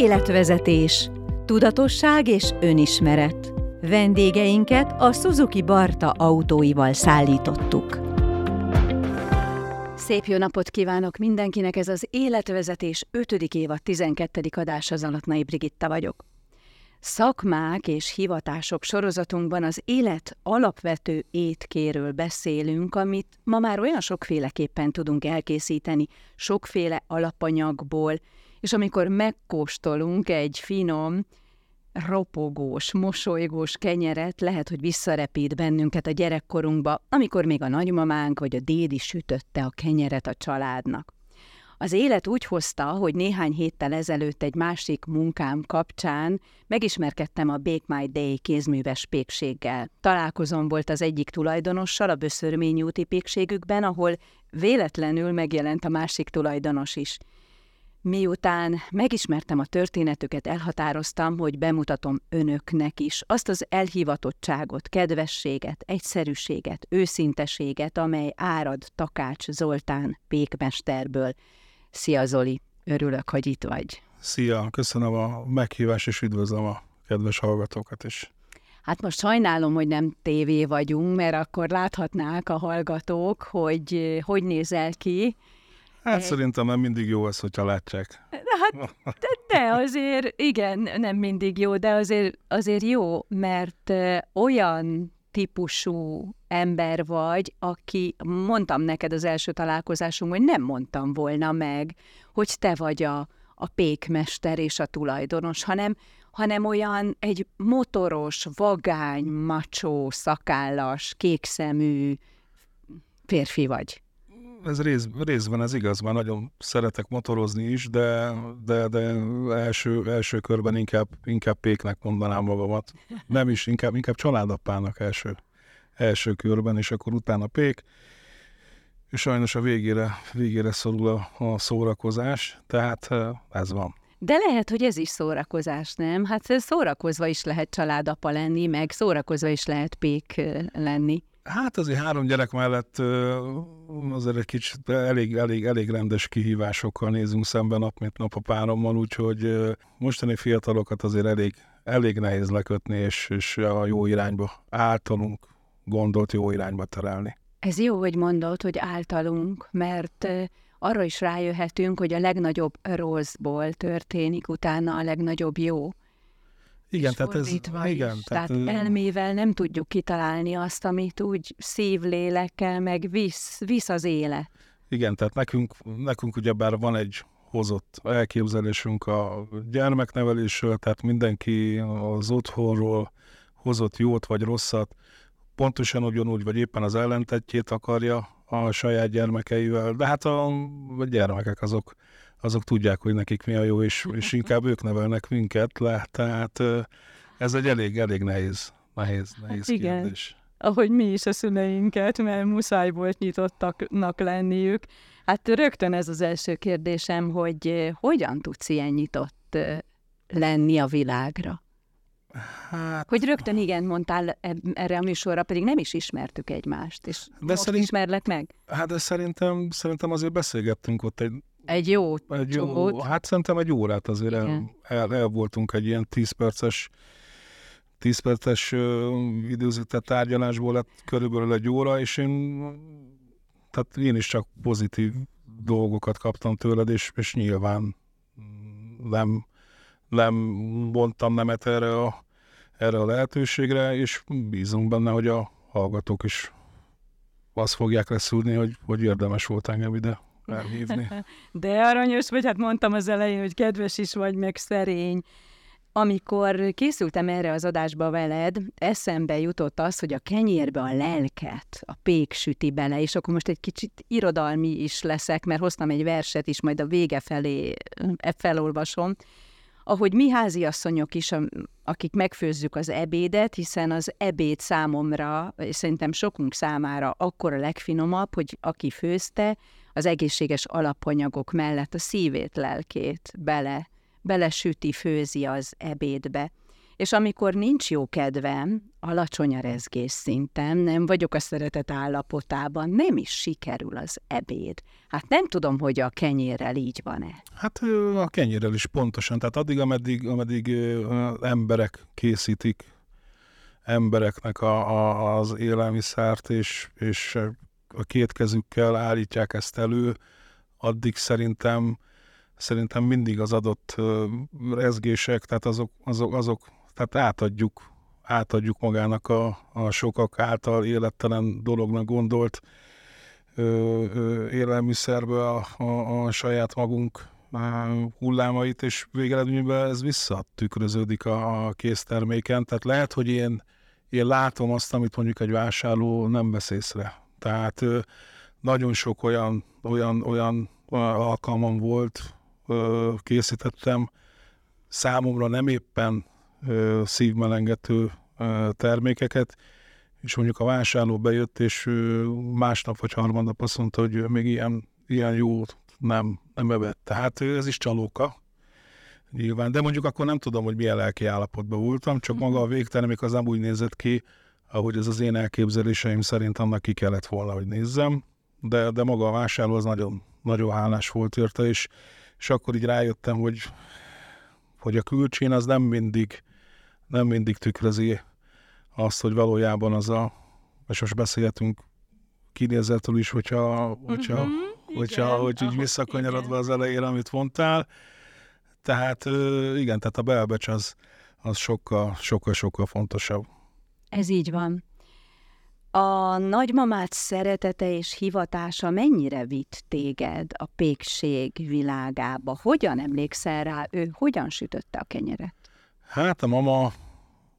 Életvezetés, tudatosság és önismeret. Vendégeinket a Suzuki Barta autóival szállítottuk. Szép jó napot kívánok mindenkinek, ez az Életvezetés 5. évad 12. adása Zalatnai Brigitta vagyok. Szakmák és hivatások sorozatunkban az élet alapvető étkéről beszélünk, amit ma már olyan sokféleképpen tudunk elkészíteni, sokféle alapanyagból, és amikor megkóstolunk egy finom, ropogós, mosolygós kenyeret, lehet, hogy visszarepít bennünket a gyerekkorunkba, amikor még a nagymamánk vagy a dédi sütötte a kenyeret a családnak. Az élet úgy hozta, hogy néhány héttel ezelőtt egy másik munkám kapcsán megismerkedtem a Bake My Day kézműves pékséggel. Találkozom volt az egyik tulajdonossal a Böszörmény úti pékségükben, ahol véletlenül megjelent a másik tulajdonos is. Miután megismertem a történetüket, elhatároztam, hogy bemutatom önöknek is azt az elhivatottságot, kedvességet, egyszerűséget, őszinteséget, amely árad Takács Zoltán pékmesterből. Szia Zoli, örülök, hogy itt vagy. Szia, köszönöm a meghívást, és üdvözlöm a kedves hallgatókat is. Hát most sajnálom, hogy nem tévé vagyunk, mert akkor láthatnák a hallgatók, hogy hogy nézel ki. Hát egy... szerintem nem mindig jó az, hogyha látják. Hát de, de azért, igen, nem mindig jó, de azért, azért jó, mert olyan típusú ember vagy, aki, mondtam neked az első találkozásunk, hogy nem mondtam volna meg, hogy te vagy a, a pékmester és a tulajdonos, hanem, hanem olyan egy motoros, vagány, macsó, szakállas, kékszemű férfi vagy. Ez rész, részben ez igaz, mert nagyon szeretek motorozni is, de, de, de első, első körben inkább, inkább péknek mondanám magamat. Nem is, inkább, inkább családapának első első körben, és akkor utána pék, és sajnos a végére, végére szorul a, a szórakozás, tehát ez van. De lehet, hogy ez is szórakozás, nem? Hát szórakozva is lehet családapa lenni, meg szórakozva is lehet pék lenni. Hát azért három gyerek mellett azért egy kicsit elég, elég, elég rendes kihívásokkal nézünk szemben nap, mint nap a párommal, úgyhogy mostani fiatalokat azért elég, elég nehéz lekötni, és, és a jó irányba általunk gondolt jó irányba terelni. Ez jó, hogy mondod, hogy általunk, mert arra is rájöhetünk, hogy a legnagyobb rosszból történik utána a legnagyobb jó. Igen, tehát ez... Igen, tehát, tehát elmével nem tudjuk kitalálni azt, amit úgy szívlélekkel meg visz, visz az élet. Igen, tehát nekünk, nekünk ugyebár van egy hozott elképzelésünk a gyermeknevelésről, tehát mindenki az otthonról hozott jót vagy rosszat, pontosan ugyanúgy, vagy éppen az ellentetjét akarja a saját gyermekeivel, de hát a gyermekek azok, azok tudják, hogy nekik mi a jó, és, és inkább ők nevelnek minket le, tehát ez egy elég, elég nehéz, nehéz, nehéz hát igen. kérdés. Ahogy mi is a szüleinket, mert muszáj volt nyitottaknak lenniük. Hát rögtön ez az első kérdésem, hogy hogyan tudsz ilyen nyitott lenni a világra? Hát... Hogy rögtön igen mondtál erre a műsorra, pedig nem is ismertük egymást, és de most szerint... ismerlek meg? Hát de szerintem, szerintem azért beszélgettünk ott egy... Egy jó egy jó, Hát szerintem egy órát azért el, el, el, voltunk egy ilyen 10 perces 10 perces időzített tárgyalásból lett körülbelül egy óra, és én tehát én is csak pozitív dolgokat kaptam tőled, és, és nyilván nem nem mondtam nemet erre a, erre a lehetőségre, és bízunk benne, hogy a hallgatók is azt fogják leszúrni, hogy, hogy érdemes volt engem ide elhívni. De aranyos vagy, hát mondtam az elején, hogy kedves is vagy, meg szerény. Amikor készültem erre az adásba veled, eszembe jutott az, hogy a kenyérbe a lelket, a pék süti bele, és akkor most egy kicsit irodalmi is leszek, mert hoztam egy verset is, majd a vége felé e, felolvasom ahogy mi háziasszonyok is, akik megfőzzük az ebédet, hiszen az ebéd számomra, és szerintem sokunk számára akkor a legfinomabb, hogy aki főzte, az egészséges alapanyagok mellett a szívét, lelkét bele, belesüti, főzi az ebédbe. és amikor nincs jó kedvem, alacsony a rezgés szintem, nem vagyok a szeretet állapotában, nem is sikerül az ebéd. Hát nem tudom, hogy a kenyérrel így van-e. Hát a kenyérrel is pontosan. Tehát addig, ameddig, ameddig emberek készítik embereknek a, a, az élelmiszert, és, és a két kezükkel állítják ezt elő, addig szerintem szerintem mindig az adott rezgések, tehát azok, azok, azok tehát átadjuk, átadjuk magának a, a sokak által élettelen dolognak gondolt ö, ö, élelmiszerbe a, a, a saját magunk hullámait, és végeredményben ez visszatükröződik a, a készterméken. Tehát lehet, hogy én, én látom azt, amit mondjuk egy vásárló nem vesz észre. Tehát nagyon sok olyan, olyan, olyan alkalmam volt, készítettem, számomra nem éppen szívmelengető termékeket, és mondjuk a vásárló bejött, és másnap vagy harmadnap azt mondta, hogy még ilyen, ilyen jó nem, nem evett. Tehát ez is csalóka, nyilván. De mondjuk akkor nem tudom, hogy milyen lelki állapotban voltam, csak maga a végtermék az nem úgy nézett ki, ahogy ez az én elképzeléseim szerint annak ki kellett volna, hogy nézzem, de, de maga a vásárló az nagyon, nagyon hálás volt érte, és, és akkor így rájöttem, hogy, hogy a külcsén az nem mindig nem mindig tükrözi azt, hogy valójában az a, és most beszélhetünk kinézetül is, hogyha, hogyha, uh-huh, hogyha igen, hogy így visszakanyarodva az elejére, amit mondtál. Tehát igen, tehát a belbecs az, az sokkal, sokkal, sokkal fontosabb. Ez így van. A nagymamát szeretete és hivatása mennyire vitt téged a pékség világába? Hogyan emlékszel rá, ő hogyan sütötte a kenyeret? Hát a mama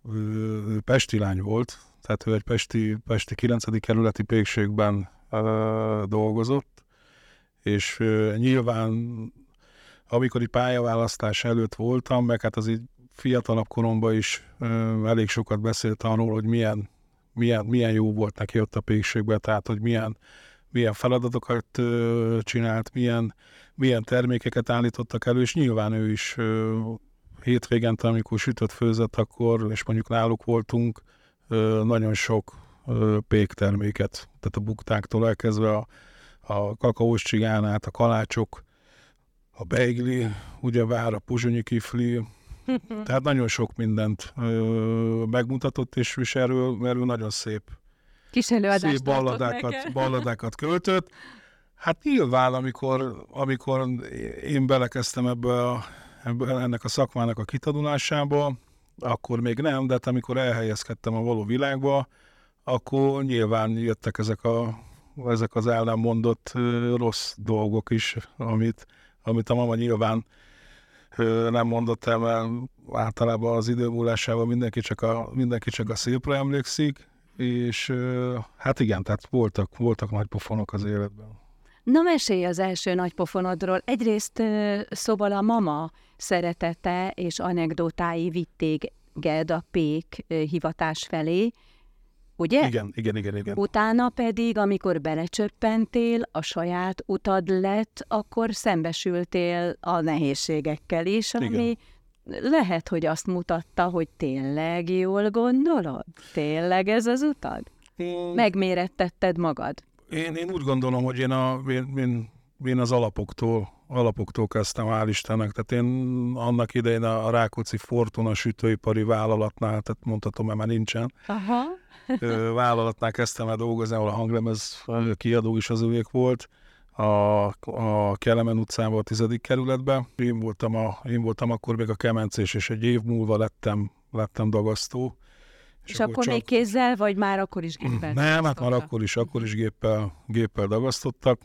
ő, ő pesti lány volt, tehát ő egy pesti, pesti 9. kerületi pékségben ö, dolgozott, és ö, nyilván amikor itt pályaválasztás előtt voltam, meg hát az így fiatalabb koromban is elég sokat beszélt arról, hogy milyen, milyen, milyen jó volt neki ott a pékségben, tehát hogy milyen, milyen feladatokat csinált, milyen, milyen termékeket állítottak elő, és nyilván ő is ö, hétvégente, amikor sütött főzött, akkor, és mondjuk náluk voltunk, nagyon sok pékterméket, tehát a buktáktól elkezdve a, a kakaós csigánát, a kalácsok, a beigli, ugye vár, a puzsonyi kifli, tehát nagyon sok mindent ö, megmutatott, és, és erről, erről nagyon szép, Kis szép balladákat, balladákat költött. Hát nyilván, amikor, amikor én belekezdtem ebbe a ennek a szakmának a kitanulásába, akkor még nem, de hát amikor elhelyezkedtem a való világba, akkor nyilván jöttek ezek, a, ezek az el nem mondott rossz dolgok is, amit, amit a mama nyilván nem mondott el, mert általában az idő múlásával mindenki csak a, mindenki csak a szépre emlékszik, és hát igen, tehát voltak, voltak nagy pofonok az életben. Na mesélj az első nagypofonodról. Egyrészt szóval a mama szeretete és anekdotái vitték Ged a pék hivatás felé, ugye? Igen, igen, igen, igen. Utána pedig, amikor belecsöppentél, a saját utad lett, akkor szembesültél a nehézségekkel is, ami igen. lehet, hogy azt mutatta, hogy tényleg jól gondolod? Tényleg ez az utad? Hmm. Megmérettetted magad? Én, én úgy gondolom, hogy én, a, én, én, én az alapoktól, alapoktól kezdtem, hál' Istennek. Tehát én annak idején a Rákóczi Fortuna sütőipari vállalatnál, tehát mondhatom, mert már nincsen, Aha. vállalatnál kezdtem el dolgozni, ahol a hanglemez kiadó is az őjék volt, a, a Kelemen utcában, a tizedik kerületben. Én voltam, a, én voltam akkor még a kemencés, és egy év múlva lettem, lettem dagasztó. És, és akkor, akkor csak... még kézzel, vagy már akkor is géppel? Nem, hát már akkor is, akkor is géppel, géppel dagasztottak.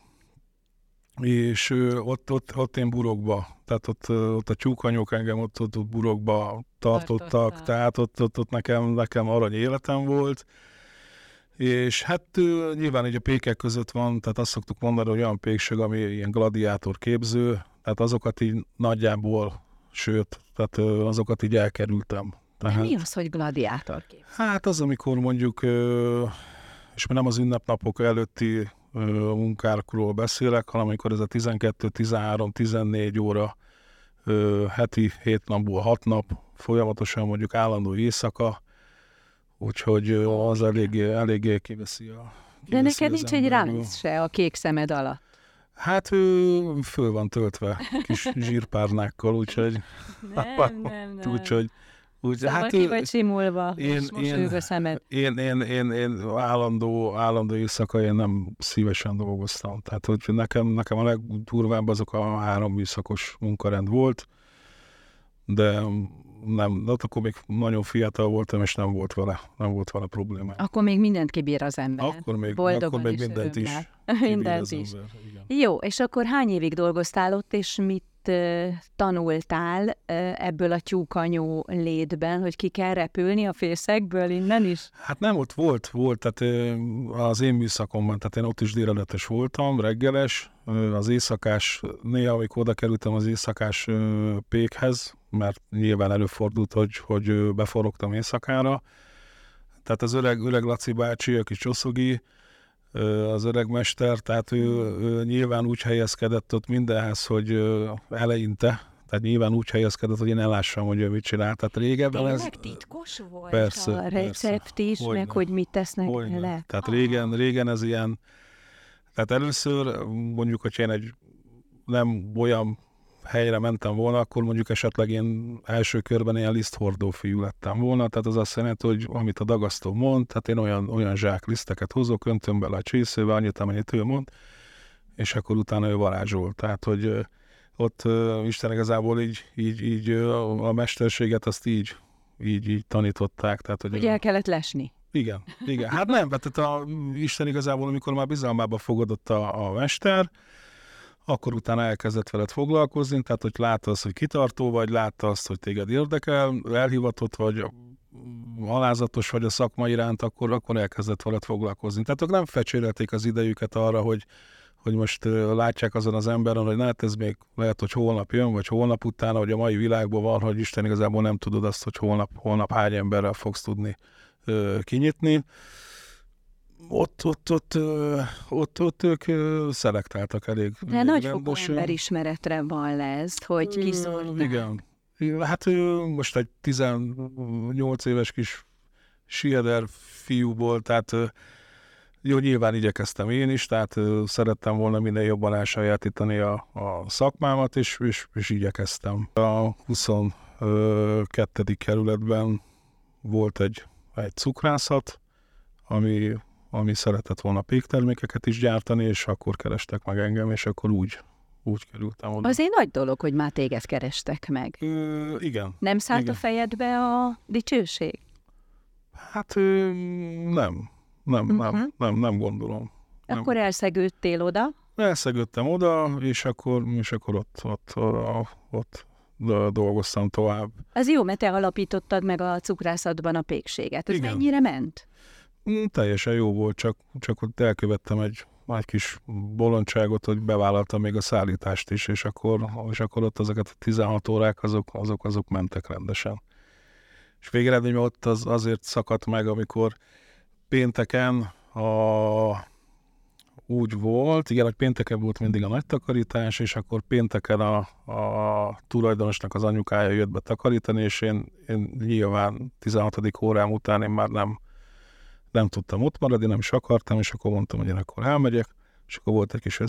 És ott, ott, ott én burokba, tehát ott, ott a tyúkanyók engem ott, ott, ott burokba tartottak, Tartotta. tehát ott, ott, ott nekem, nekem arany életem volt. És hát nyilván így a pékek között van, tehát azt szoktuk mondani, hogy olyan pékség, ami ilyen gladiátor képző, tehát azokat így nagyjából, sőt, tehát azokat így elkerültem. Tehát, De mi az, hogy gladiátorkép? Hát az, amikor mondjuk, és már nem az ünnepnapok előtti munkákról beszélek, hanem amikor ez a 12, 13, 14 óra heti 7 napból 6 nap, folyamatosan mondjuk állandó éjszaka, úgyhogy az eléggé, eléggé kiveszi a De neked nincs egy ránc se a kék szemed alatt. Hát ő föl van töltve kis zsírpárnákkal, úgyhogy... Nem, nem, nem. Úgyhogy úgy, szóval hát, ki vagy simulva, én, és én, a szemed. Én, én, én, én állandó, állandó éjszaka én nem szívesen dolgoztam. Tehát, hogy nekem, nekem a legdurvább azok a három műszakos munkarend volt, de nem, de akkor még nagyon fiatal voltam, és nem volt vele, nem volt vele probléma. Akkor még mindent kibír az ember. Akkor még, Boldogan akkor még is mindent is. mindent is. Ember, igen. Jó, és akkor hány évig dolgoztál ott, és mit tanultál ebből a tyúkanyó létben, hogy ki kell repülni a fészekből innen is? Hát nem, ott volt, volt, tehát az én műszakomban, tehát én ott is déleletes voltam, reggeles, az éjszakás, néha amikor oda kerültem az éjszakás pékhez, mert nyilván előfordult, hogy, hogy beforogtam éjszakára. Tehát az öreg, öreg Laci bácsi, aki Csoszogi, az öreg mester, tehát ő, ő nyilván úgy helyezkedett ott mindenhez, hogy eleinte, tehát nyilván úgy helyezkedett, hogy én ellássam, hogy ő mit csinál. Tehát régebben ez... titkos volt persze, a recept is, Hogyne. meg hogy mit tesznek Hogyne. le. Tehát régen, régen ez ilyen... Tehát először mondjuk, hogy én egy nem olyan helyre mentem volna, akkor mondjuk esetleg én első körben ilyen liszthordó fiú lettem volna, tehát az azt jelenti, hogy amit a dagasztó mond, tehát én olyan, olyan zsák liszteket hozok, öntöm bele a csészőbe, annyit, amennyit ő mond, és akkor utána ő varázsol. Tehát, hogy ott Isten igazából így, így, így a mesterséget azt így, így, így tanították. Tehát, hogy Ugye el kellett lesni. Igen, igen. Hát nem, tehát a Isten igazából, amikor már bizalmába fogadott a, a mester, akkor utána elkezdett veled foglalkozni, tehát hogy látta azt, hogy kitartó vagy, látta azt, hogy téged érdekel, elhivatott vagy, alázatos vagy a szakma iránt, akkor, akkor elkezdett veled foglalkozni. Tehát ők nem fecsérelték az idejüket arra, hogy, hogy most látják azon az emberen, hogy hát ez még lehet, hogy holnap jön, vagy holnap utána, vagy a mai világban van, hogy Isten igazából nem tudod azt, hogy holnap, holnap hány emberrel fogsz tudni kinyitni ott, ott, ott, ott, ott ők szelektáltak elég. De nagyfokú emberismeretre van lesz, hogy kiszólták. Igen. Hát most egy 18 éves kis sieder fiúból, tehát jó, nyilván igyekeztem én is, tehát szerettem volna minél jobban elsajátítani a, a szakmámat, és, és, és igyekeztem. A 22. kerületben volt egy, egy cukrászat, ami ami szeretett volna péktermékeket is gyártani, és akkor kerestek meg engem, és akkor úgy, úgy kerültem oda. Azért nagy dolog, hogy már téged kerestek meg. Ö, igen. Nem szállt igen. a fejedbe a dicsőség? Hát ö, nem. Nem, uh-huh. nem, nem, nem gondolom. Akkor nem. elszegődtél oda? Elszegődtem oda, és akkor, és akkor ott, ott, ott, ott dolgoztam tovább. Az jó, mert te alapítottad meg a cukrászatban a pékséget. Ez Igen. mennyire ment? Mm, teljesen jó volt, csak, csak ott elkövettem egy, egy kis bolondságot, hogy bevállaltam még a szállítást is, és akkor, és akkor ott azokat a 16 órák, azok, azok, azok mentek rendesen. És végeredményben ott az azért szakadt meg, amikor pénteken a, úgy volt, igen, hogy pénteken volt mindig a nagy takarítás, és akkor pénteken a, a tulajdonosnak az anyukája jött be takarítani, és én, én nyilván 16. órám után én már nem nem tudtam ott maradni, nem is akartam, és akkor mondtam, hogy én akkor elmegyek, és akkor volt egy kis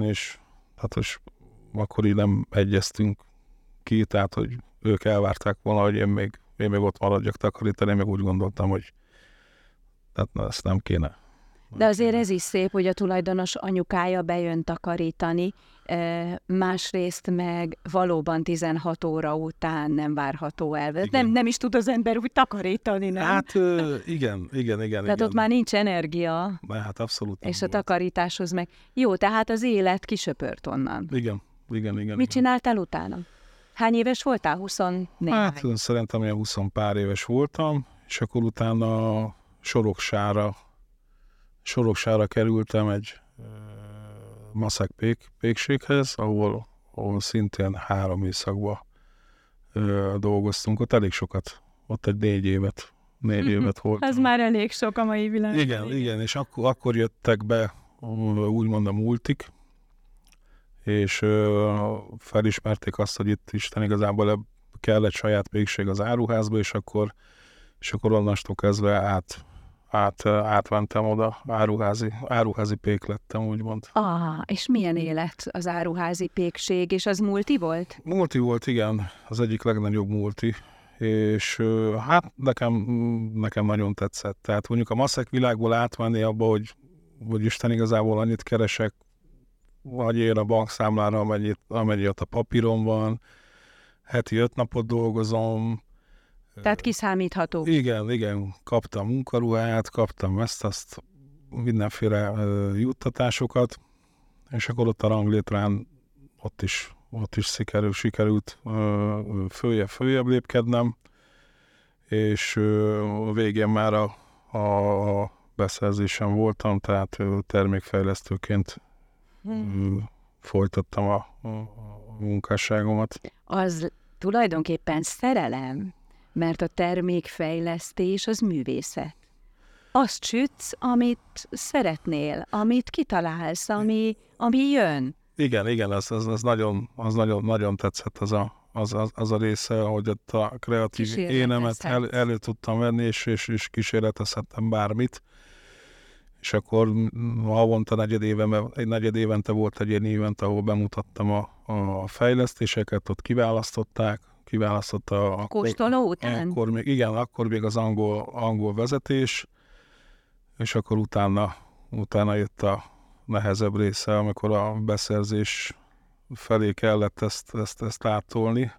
és hát és akkor így nem egyeztünk ki, tehát, hogy ők elvárták volna, hogy én még, én még ott maradjak takarítani, én meg úgy gondoltam, hogy tehát na, ezt nem kéne. De azért ez is szép, hogy a tulajdonos anyukája bejön takarítani, másrészt meg valóban 16 óra után nem várható el. Nem, nem is tud az ember úgy takarítani, nem? Hát igen, igen, igen. Tehát igen. ott már nincs energia. Na, hát abszolút. És volt. a takarításhoz meg. Jó, tehát az élet kisöpört onnan. Igen, igen, igen. Mit igen. csináltál utána? Hány éves voltál? 24? Hát szerintem olyan 20 pár éves voltam, és akkor utána Soroksára, Soroksára kerültem egy maszek pék, pékséghez, ahol, ahol szintén három éjszakban ö, dolgoztunk. Ott elég sokat, ott egy négy évet, négy mhm. évet volt. Ez már elég sok a mai világ. Igen, igen, és akkor, akkor jöttek be úgymond a multik, és ö, felismerték azt, hogy itt Isten igazából kell egy saját pékség az áruházba, és akkor, és akkor onnastól kezdve át, át, átmentem oda, áruházi, áruházi pék lettem, úgymond. Ah, és milyen élet az áruházi pékség, és az multi volt? Multi volt, igen, az egyik legnagyobb multi, és hát nekem, nekem nagyon tetszett. Tehát mondjuk a maszek világból átmenni abba, hogy, hogy Isten igazából annyit keresek, vagy én a bankszámlára, amennyit, amennyi ott a papíron van, heti öt napot dolgozom. Tehát kiszámítható. Igen, igen, kaptam munkaruhát, kaptam ezt, azt mindenféle juttatásokat, és akkor ott a ranglétrán ott is, ott is sikerül, sikerült följebb, följebb lépkednem, és a végén már a, a, a beszerzésen voltam, tehát termékfejlesztőként hmm. folytattam a, a, a munkásságomat. Az tulajdonképpen szerelem, mert a termékfejlesztés az művészet. Azt sütsz, amit szeretnél, amit kitalálsz, ami, ami jön. Igen, igen, az, az, az, nagyon, az nagyon, nagyon tetszett az a, az, az, az a része, hogy ott a kreatív énemet el, elő tudtam venni, és, és, és kísérletezhettem bármit és akkor havonta negyed, éve, egy negyed évente volt egy ilyen évent, ahol bemutattam a, a fejlesztéseket, ott kiválasztották, kiválasztotta a... Kóstoló után? Akkor még, igen, akkor még az angol, angol vezetés, és akkor utána, utána jött a nehezebb része, amikor a beszerzés felé kellett ezt, ezt, ezt átolni,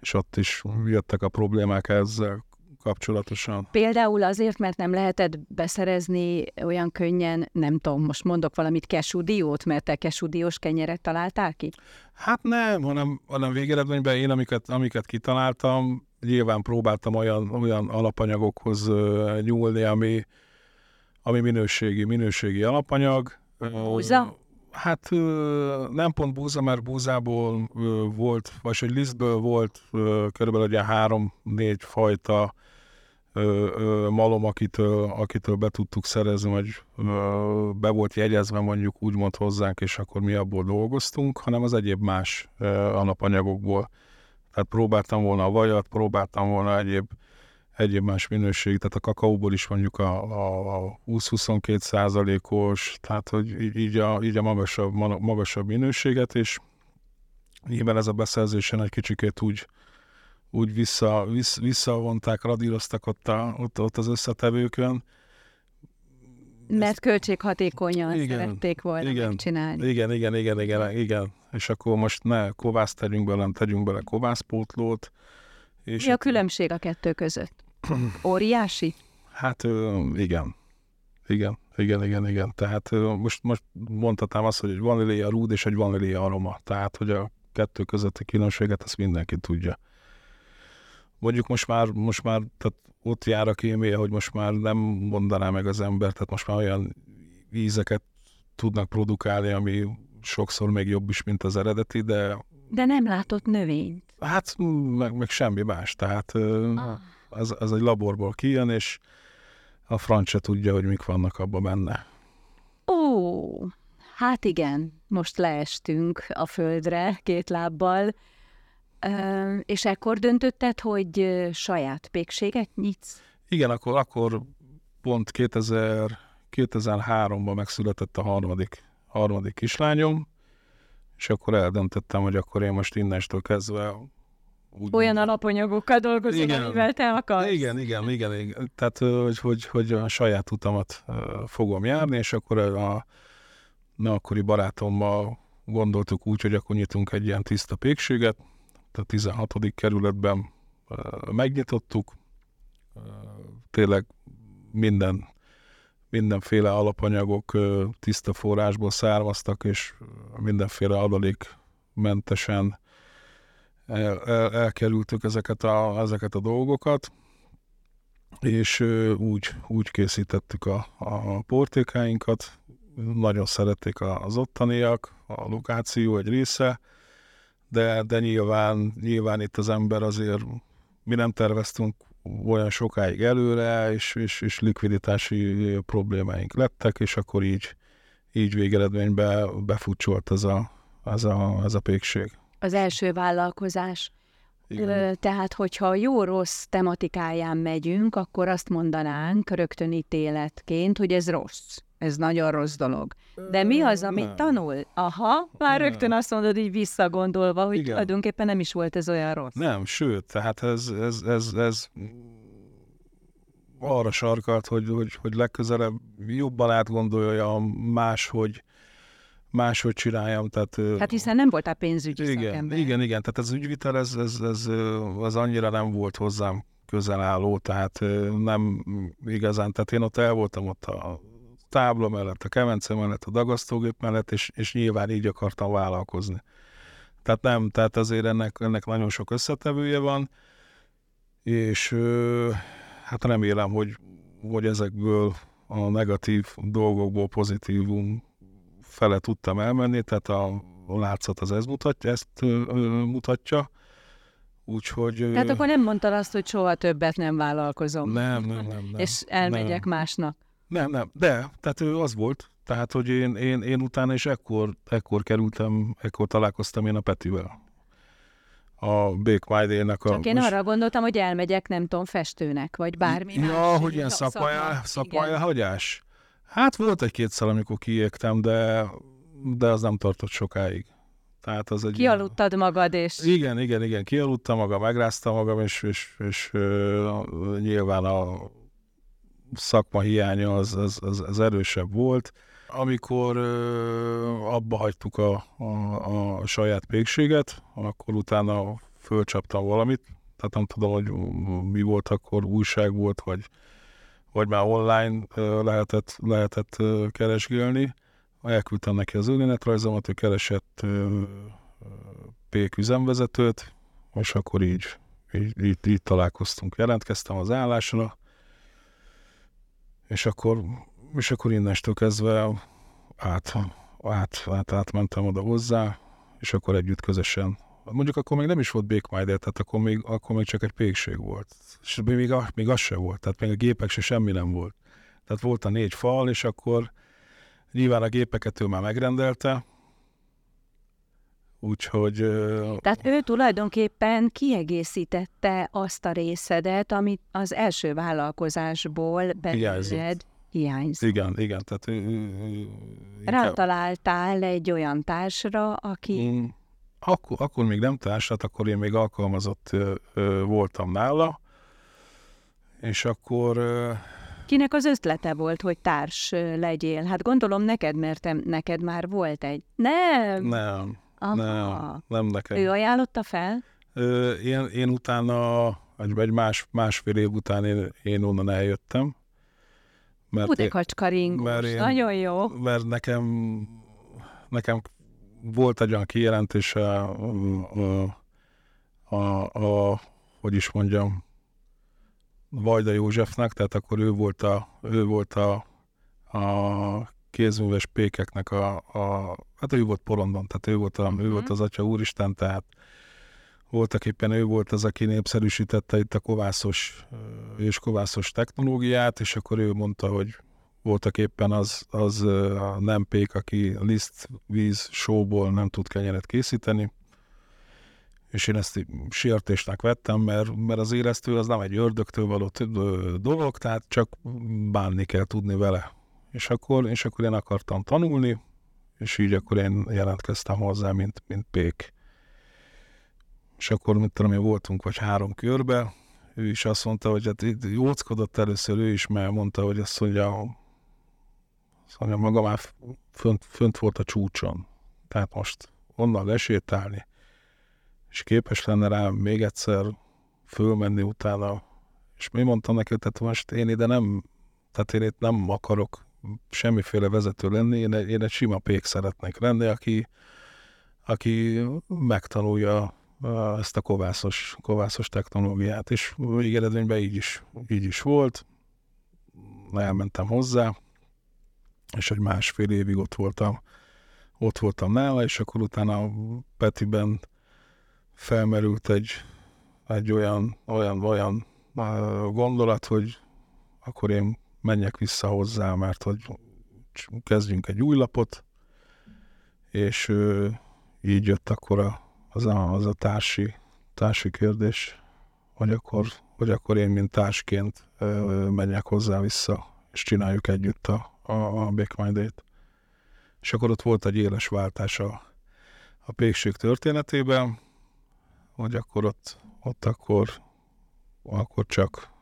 és ott is jöttek a problémák ezzel kapcsolatosan? Például azért, mert nem lehetett beszerezni olyan könnyen, nem tudom, most mondok valamit, kesudiót, mert te kesudiós kenyeret találtál ki? Hát nem, hanem, hanem végeredményben én, amiket, amiket kitaláltam, nyilván próbáltam olyan, olyan alapanyagokhoz nyúlni, ami, ami minőségi, minőségi alapanyag. Búza? Hát nem pont búza, mert búzából volt, vagy egy lisztből volt körülbelül ugye három-négy fajta malom, akitől, akitől be tudtuk szerezni, vagy be volt jegyezve mondjuk úgymond hozzánk, és akkor mi abból dolgoztunk, hanem az egyéb más alapanyagokból. Tehát próbáltam volna a vajat, próbáltam volna egyéb, egyéb más minőség, tehát a kakaóból is mondjuk a, a, a 20-22 százalékos, tehát hogy így a, így a magasabb, magasabb minőséget, és nyilván ez a beszerzésen egy kicsikét úgy, úgy vissza, vissz, visszavonták, radíroztak ott, a, ott, ott az összetevőkön. Mert költséghatékonyan igen, szerették volna igen, megcsinálni. Igen, igen, igen, igen, igen. És akkor most ne kovászt tegyünk bele, tegyünk bele kovászpótlót. És Mi a különbség a kettő között? Óriási? Hát igen. Igen, igen, igen, igen. Tehát most, most mondhatnám azt, hogy egy vanília rúd és egy vanília aroma. Tehát, hogy a kettő közötti különbséget, azt mindenki tudja mondjuk most már, most már tehát ott jár a kémia, hogy most már nem mondaná meg az ember, tehát most már olyan ízeket tudnak produkálni, ami sokszor még jobb is, mint az eredeti, de... De nem látott növényt. Hát, meg, meg semmi más, tehát ah. az, az egy laborból kijön, és a franc se tudja, hogy mik vannak abban benne. Ó, hát igen, most leestünk a földre két lábbal, és ekkor döntötted, hogy saját pékséget nyitsz? Igen, akkor, akkor pont 2000, 2003-ban megszületett a harmadik, harmadik kislányom, és akkor eldöntöttem, hogy akkor én most innestől kezdve úgy Olyan mondom. alapanyagokkal dolgozom, igen, amivel te akarsz. Igen, igen, igen, igen. Tehát, hogy, hogy, hogy a saját utamat fogom járni, és akkor a na, akkori barátommal gondoltuk úgy, hogy akkor nyitunk egy ilyen tiszta pékséget, a 16. kerületben megnyitottuk. Tényleg minden, mindenféle alapanyagok tiszta forrásból származtak, és mindenféle adalék mentesen el, el, elkerültük ezeket a, ezeket a dolgokat, és úgy, úgy készítettük a, a portékáinkat. Nagyon szerették az ottaniak, a lokáció egy része, de, de nyilván, nyilván itt az ember azért, mi nem terveztünk olyan sokáig előre, és, és, és likviditási problémáink lettek, és akkor így, így végeredményben befutcsolt ez a, ez a, ez a pékség. Az első vállalkozás Igen. Tehát, hogyha jó-rossz tematikáján megyünk, akkor azt mondanánk rögtön ítéletként, hogy ez rossz. Ez nagyon rossz dolog. De mi az, amit nem. tanul? Aha, már nem. rögtön azt mondod így visszagondolva, hogy Igen. tulajdonképpen nem is volt ez olyan rossz. Nem, sőt, tehát ez, ez, ez, ez arra sarkalt, hogy, hogy, hogy legközelebb jobban átgondolja más, hogy máshogy csináljam. Tehát, hát hiszen nem voltál pénzügyi igen, szakember. Igen, igen, tehát az ügyvitel, ez, ez, ez, az annyira nem volt hozzám közel álló, tehát nem igazán, tehát én ott el voltam ott a tábla mellett, a kemence mellett, a dagasztógép mellett, és, és nyilván így akartam vállalkozni. Tehát nem, tehát azért ennek, ennek nagyon sok összetevője van, és hát remélem, hogy, hogy ezekből a negatív dolgokból pozitívum fele tudtam elmenni, tehát a, látszat az ez mutatja, ezt mutatja. Úgyhogy... Tehát akkor nem mondtad azt, hogy soha többet nem vállalkozom. Nem, nem, nem. nem és elmegyek nem. másnak. Nem, nem, de, tehát ő az volt, tehát, hogy én, én, én utána is ekkor, ekkor kerültem, ekkor találkoztam én a Petivel. A Bake My Day-nek a... Csak én arra gondoltam, hogy elmegyek, nem tudom, festőnek, vagy bármi Na, más. hogy ilyen szakmai hagyás. Hát volt egy-kétszer, amikor kiégtem, de, de az nem tartott sokáig. Tehát az egy... Kialudtad ilyen... magad, és... Igen, igen, igen, kialudtam magam, megráztam magam, és, és, és, és uh, nyilván a szakma hiánya az, az, az, az erősebb volt. Amikor abba hagytuk a, a, a saját pékséget, akkor utána fölcsaptam valamit, tehát nem tudom, hogy mi volt akkor, újság volt, vagy vagy már online lehetett, lehetett keresgélni. Elküldtem neki az önéletrajzomat, ő keresett pék üzemvezetőt, és akkor így, így, így, így találkoztunk. Jelentkeztem az állásra, és akkor, és akkor innestől kezdve át, át, át, átmentem oda hozzá, és akkor együtt közösen Mondjuk akkor még nem is volt Békmajder, tehát akkor még, akkor még csak egy pékség volt. És még, még az se volt, tehát még a gépek se semmi nem volt. Tehát volt a négy fal, és akkor nyilván a gépeket ő már megrendelte, Úgyhogy... Tehát ő tulajdonképpen kiegészítette azt a részedet, amit az első vállalkozásból belőled hiányzott. Igen, igen. Tehát Rátaláltál egy olyan társra, aki... Mm akkor, akkor még nem társat, akkor én még alkalmazott ö, ö, voltam nála, és akkor... Ö, Kinek az ötlete volt, hogy társ legyél? Hát gondolom neked, mert neked már volt egy. Nem! Nem, Aha. nem, nem nekem. Ő ajánlotta fel? Ö, én, én utána, egy, más, másfél év után én, én onnan eljöttem. Mert Budekacskaringos, nagyon jó. Mert nekem, nekem volt egy olyan kijelentés a, a, a, a, hogy is mondjam, Vajda Józsefnek, tehát akkor ő volt a, ő volt a, a kézműves pékeknek a, a, hát ő volt porondon, tehát ő volt, a, uh-huh. ő volt mhm. az Atya Úristen, tehát voltak éppen ő volt az, aki népszerűsítette itt a kovászos és kovászos technológiát, és akkor ő mondta, hogy voltak éppen az, az a nem pék, aki liszt, víz, sóból nem tud kenyeret készíteni, és én ezt sértésnek vettem, mert, mert az éreztő az nem egy ördögtől való dolog, tehát csak bánni kell tudni vele. És akkor, és akkor én akartam tanulni, és így akkor én jelentkeztem hozzá, mint, mint pék. És akkor, mit tudom én, voltunk vagy három körbe, ő is azt mondta, hogy hát jóckodott először ő is, mert mondta, hogy azt mondja, Szóval maga már fönt, fönt volt a csúcson. Tehát most onnan lesétálni, és képes lenne rá még egyszer fölmenni utána. És mi mondtam neki, tehát most én ide nem, tehát én itt nem akarok semmiféle vezető lenni, én egy, én egy sima pék szeretnék lenni, aki, aki megtanulja ezt a kovászos, kovászos technológiát, és végeredményben így is, így is volt. Elmentem hozzá, és egy másfél évig ott voltam, ott voltam nála, és akkor utána Petiben felmerült egy, egy olyan, olyan, olyan gondolat, hogy akkor én menjek vissza hozzá, mert hogy kezdjünk egy új lapot, és így jött akkor a, az, a, az a társi, társi kérdés, hogy akkor, hogy akkor én, mint társként menjek hozzá vissza, és csináljuk együtt a, a, a Bake. És akkor ott volt egy éles váltás a, a pékség történetében, hogy akkor ott, ott akkor, akkor csak,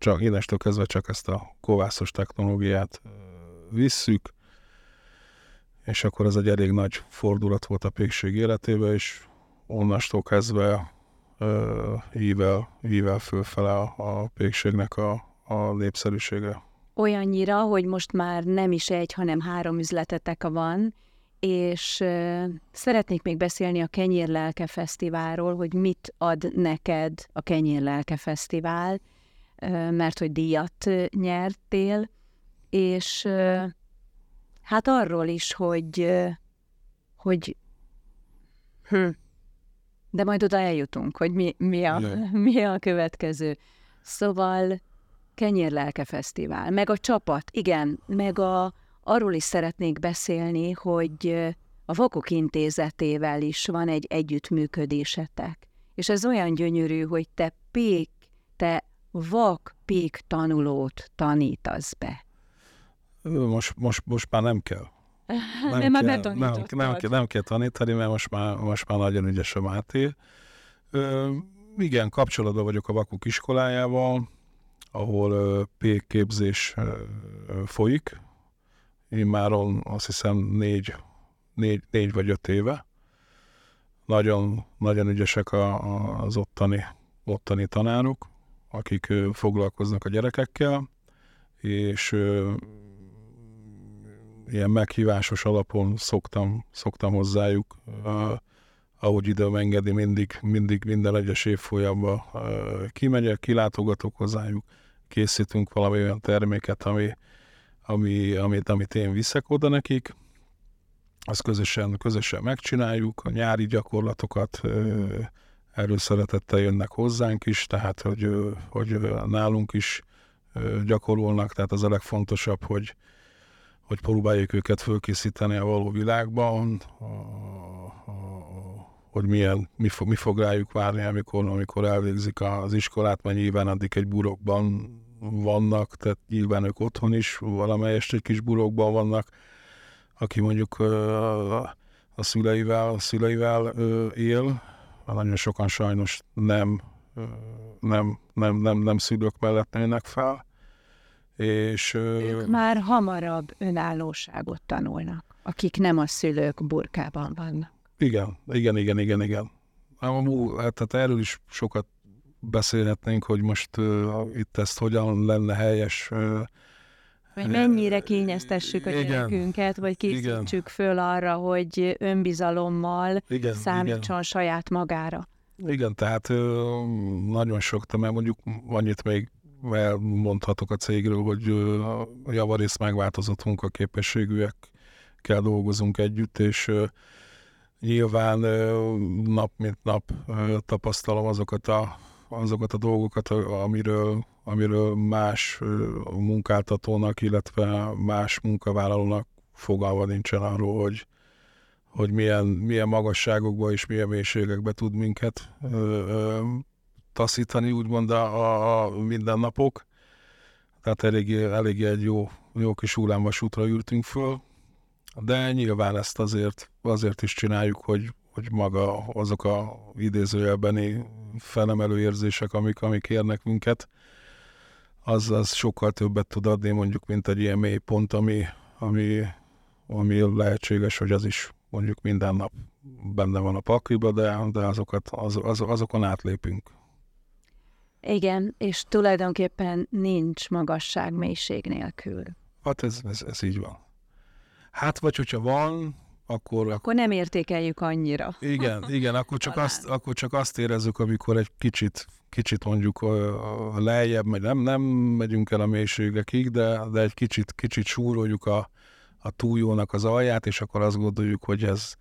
csak innestől kezdve csak ezt a kovászos technológiát visszük, és akkor ez egy elég nagy fordulat volt a pékség életében, és onnastól kezdve ível, ível fölfele a, a pékségnek a, a népszerűsége. Olyannyira, hogy most már nem is egy, hanem három üzletetek van, és szeretnék még beszélni a Kenyérlelke Fesztiválról, hogy mit ad neked a Kenyérlelke Fesztivál, mert hogy díjat nyertél, és hát arról is, hogy, hogy hm, de majd oda eljutunk, hogy mi, mi, a, mi a következő. Szóval Kenyérlelke Fesztivál, meg a csapat, igen, meg a, arról is szeretnék beszélni, hogy a Vakok Intézetével is van egy együttműködésetek. És ez olyan gyönyörű, hogy te pék, te vak pék tanulót tanítasz be. Most, most, most már nem kell. Nem, nem, kell, nem, nem, kell, nem kell tanítani, mert most már, most már nagyon ügyes a Máté. Ö, igen, kapcsolatban vagyok a Vakuk iskolájával, ahol ö, pék képzés ö, folyik, immáron azt hiszem négy, négy, négy vagy öt éve. Nagyon, nagyon ügyesek a, a, az ottani, ottani tanárok, akik foglalkoznak a gyerekekkel, és ilyen meghívásos alapon szoktam, szoktam hozzájuk, ahogy időm engedi, mindig, mindig minden egyes évfolyamban kimegyek, kilátogatok hozzájuk, készítünk valami olyan terméket, ami, ami, amit, amit én viszek oda nekik, azt közösen, közösen megcsináljuk, a nyári gyakorlatokat erről szeretettel jönnek hozzánk is, tehát hogy, hogy nálunk is gyakorolnak, tehát az a legfontosabb, hogy, hogy próbáljuk őket fölkészíteni a való világban, hogy milyen, mi, fog, mi fog rájuk várni, amikor, amikor elvégzik az iskolát, mert nyilván addig egy burokban vannak, tehát nyilván ők otthon is valamelyest egy kis burokban vannak, aki mondjuk a, a szüleivel, a szüleivel él, nagyon sokan sajnos nem, nem, nem, nem, nem szülők mellett nőnek fel, és... Ők már hamarabb önállóságot tanulnak, akik nem a szülők burkában vannak. Igen, igen, igen, igen, igen. Hát, tehát erről is sokat beszélhetnénk, hogy most uh, itt ezt hogyan lenne helyes uh, hogy mennyire kényeztessük a gyerekünket, vagy készítsük igen. föl arra, hogy önbizalommal igen, számítson igen. saját magára. Igen, tehát nagyon sok, mert mondjuk annyit még elmondhatok a cégről, hogy a javarészt megváltozott munkaképességűekkel dolgozunk együtt, és nyilván nap mint nap tapasztalom azokat a, azokat a dolgokat, amiről, amiről más munkáltatónak, illetve más munkavállalónak fogalma nincsen arról, hogy, hogy milyen, milyen magasságokba és milyen mélységekbe tud minket taszítani, úgymond a, a mindennapok. Tehát eléggé, eléggé egy jó, jó kis hullámvasútra ültünk föl, de nyilván ezt azért, azért is csináljuk, hogy, hogy maga azok a idézőjelbeni felemelő érzések, amik, amik érnek minket, az, az sokkal többet tud adni mondjuk, mint egy ilyen mély pont, ami, ami, ami lehetséges, hogy az is mondjuk minden nap benne van a pakliba, de, de azokat, az, az, azokon átlépünk. Igen, és tulajdonképpen nincs magasság mélység nélkül. Hát ez, ez, ez így van. Hát vagy hogyha van, akkor... Akkor nem értékeljük annyira. Igen, igen, akkor csak, azt, akkor csak azt érezzük, amikor egy kicsit, kicsit mondjuk lejjebb, vagy nem, nem megyünk el a mélységekig, de, de egy kicsit, kicsit súroljuk a, a túljónak az alját, és akkor azt gondoljuk, hogy ez,